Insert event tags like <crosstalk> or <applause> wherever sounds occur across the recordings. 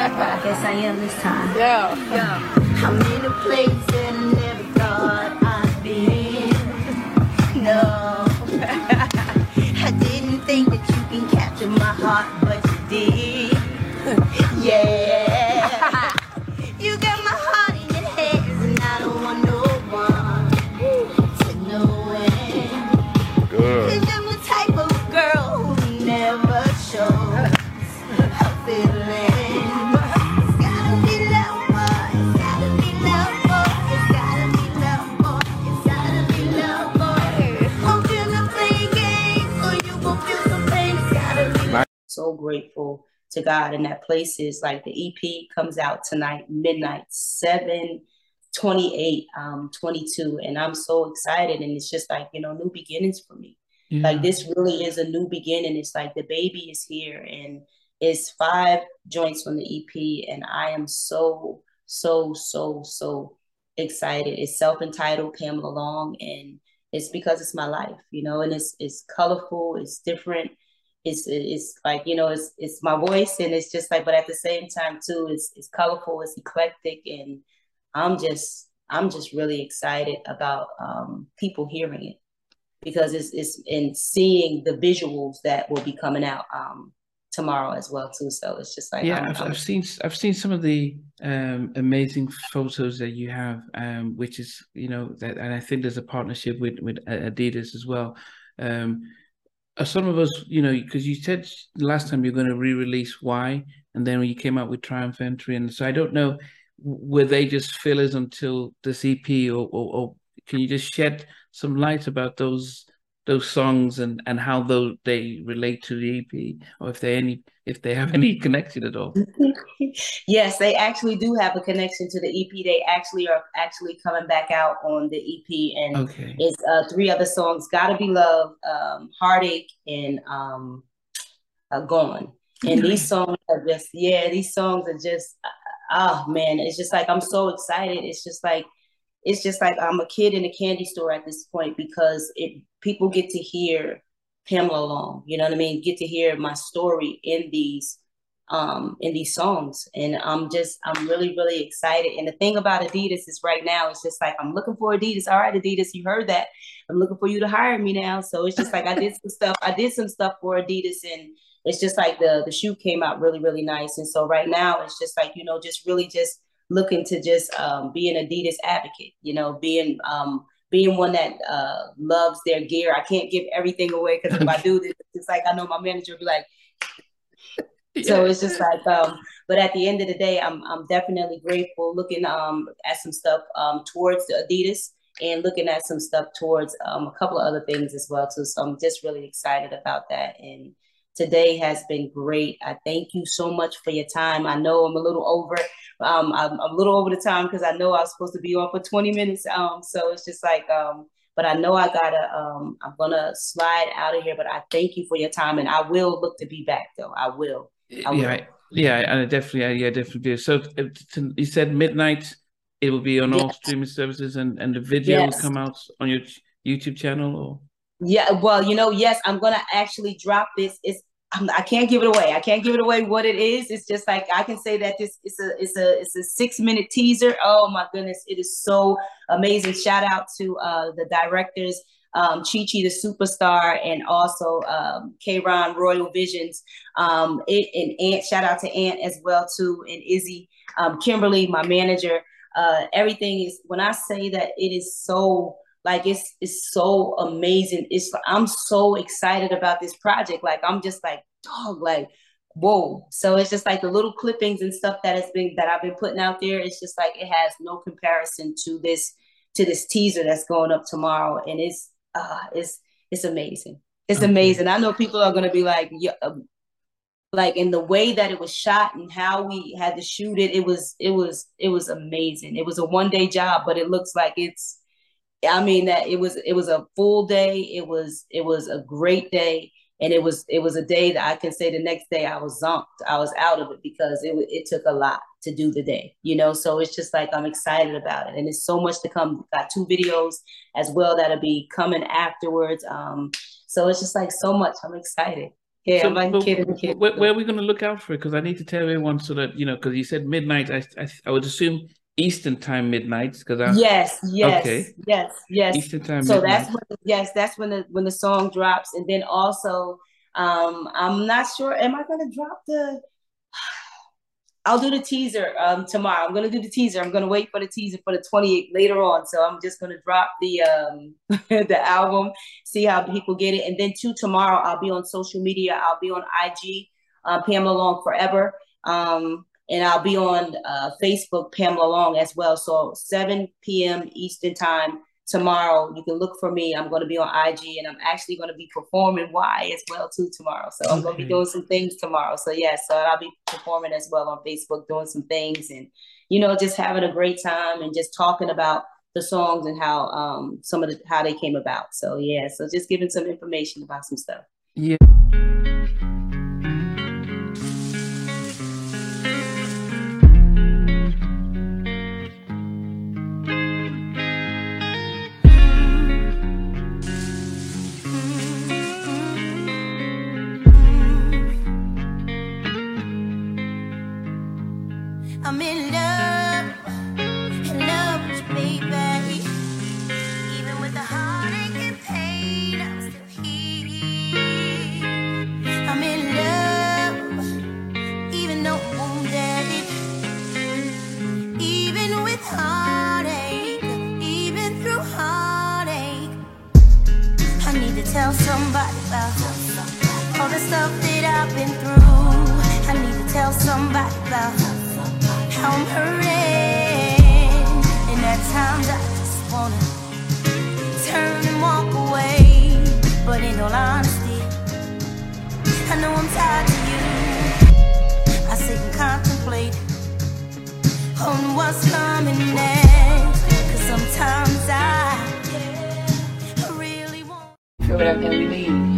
I guess I am this time. Yeah. Yeah. I'm in a place that I grateful to God and that places like the EP comes out tonight, midnight, 7 28, um, 22. And I'm so excited. And it's just like, you know, new beginnings for me. Like this really is a new beginning. It's like the baby is here and it's five joints from the EP. And I am so, so, so, so excited. It's self-entitled Pamela Long and it's because it's my life, you know, and it's it's colorful, it's different it's it's like you know it's it's my voice and it's just like but at the same time too it's it's colorful it's eclectic and i'm just i'm just really excited about um people hearing it. Because it's it's and seeing the visuals that will be coming out um tomorrow as well too. So it's just like yeah I've, I'm- I've seen i've seen some of the um amazing photos that you have um which is you know that and i think there's a partnership with with adidas as well. Um Uh, some of us you know because you said last time you're going to re-release why and then you came out with triumph entry and so i don't know were they just fillers until this ep or, or, or can you just shed some light about those those songs and and how those they relate to the ep or if they any if they have <laughs> any connection at all <laughs> yes, they actually do have a connection to the EP. They actually are actually coming back out on the EP, and okay it's uh, three other songs: "Gotta Be Love," um, "Heartache," and um, uh, "Gone." And these songs are just, yeah, these songs are just, oh man, it's just like I'm so excited. It's just like, it's just like I'm a kid in a candy store at this point because it people get to hear Pamela Long, you know what I mean? Get to hear my story in these um in these songs. And i'm just i'm really really excited. And the thing about adidas is right now it's just like i'm looking for adidas. All right adidas you heard that. I'm looking for you to hire me now. So it's just like i did some stuff i did some stuff for adidas and it's just like the the shoe came out really really nice. And so right now it's just like you know just really just looking to just um, be an adidas advocate you know being um being one that uh, loves their gear i can't give everything away because if i <laughs> do this it's like i know my manager will be like so it's just like um but at the end of the day i'm i'm definitely grateful looking um at some stuff um towards the adidas and looking at some stuff towards um a couple of other things as well. Too so i'm just really excited about that and today has been great i thank you so much for your time i know i'm a little over um i'm, I'm a little over the time because i know i was supposed to be on for 20 minutes um so it's just like um but I know I gotta um I'm gonna slide out of here, but I thank you for your time and I will look to be back though. I will. I will. yeah, yeah, and definitely, yeah, definitely. So uh, you said midnight. It will be on all streaming services, and and the video will come out on your YouTube channel. Or Yeah, well, you know, yes, I'm gonna actually drop this. It's I'm, I can't give it away. I can't give it away what it is. It's just like I can say that this is a it's a it's a six minute teaser. Oh my goodness, it is so amazing. Shout out to uh, the directors, um, Chi Chi the superstar, and also um, K Ron Royal Visions. Um, it, and Aunt, shout out to Aunt as well too, and Izzy, um, Kimberly, my manager. Uh, everything is when I say that it is so like it's it's so amazing. It's I'm so excited about this project. Like I'm just like dog, like whoa. So it's just like the little clippings and stuff that has been that I've been putting out there. It's just like it has no comparison to this to this teaser that's going up tomorrow, and it's uh it's it's amazing. It's Okay. amazing. I know people are gonna be like, yeah, um, like in the way that it was shot and how we had to shoot it. It was it was it was amazing. It was a one day job, but it looks like it's I mean that it was it was a full day. It was it was a great day, and it was it was a day that I can say the next day I was zonked. I was out of it because it it took a lot to do the day, you know. So it's just like I'm excited about it, and there's so much to come. Got two videos as well that'll be coming afterwards. Um, so it's just like so much. I'm excited. Yeah, so, I'm kidding, kidding. Where, where, are we going to look out for it? Because I need to tell everyone so that you know. Because you said midnight. I, I, I would assume Eastern time midnight. Because I yes yes, okay. yes, yes. Eastern time. So midnight. that's when yes, that's when the when the song drops, and then also, um, I'm not sure. Am I going to drop the? <sighs> I'll do the teaser um, tomorrow. I'm gonna do the teaser. I'm gonna wait for the teaser for the 28th later on. So I'm just gonna drop the um, <laughs> the album, see how people get it, and then two tomorrow I'll be on social media. I'll be on IG, uh, Pamela Long Forever, um, and I'll be on uh, Facebook, Pamela Long as well. So 7 p.m. Eastern time tomorrow. You can look for me. I'm going to be on IG and I'm actually going to be performing Y as well too tomorrow. So I'm going to be doing some things tomorrow. So yeah, so I'll be performing as well on Facebook, doing some things and you know just having a great time and just talking about the songs and how um some of the how they came about. So yeah, so just giving some information about some stuff. Yeah. stuff that I've been through. I need to tell somebody about how I'm hurting. And at times I just wanna turn and walk away. But in all honesty, I know I'm tired to you. I sit and contemplate on what's coming next. Cause sometimes I really wanna up and.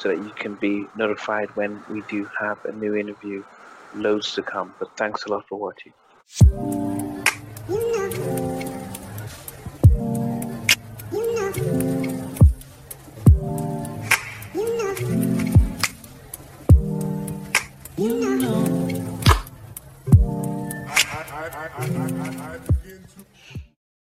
so that you can be notified when we do have a new interview. Loads to come, but thanks a lot for watching.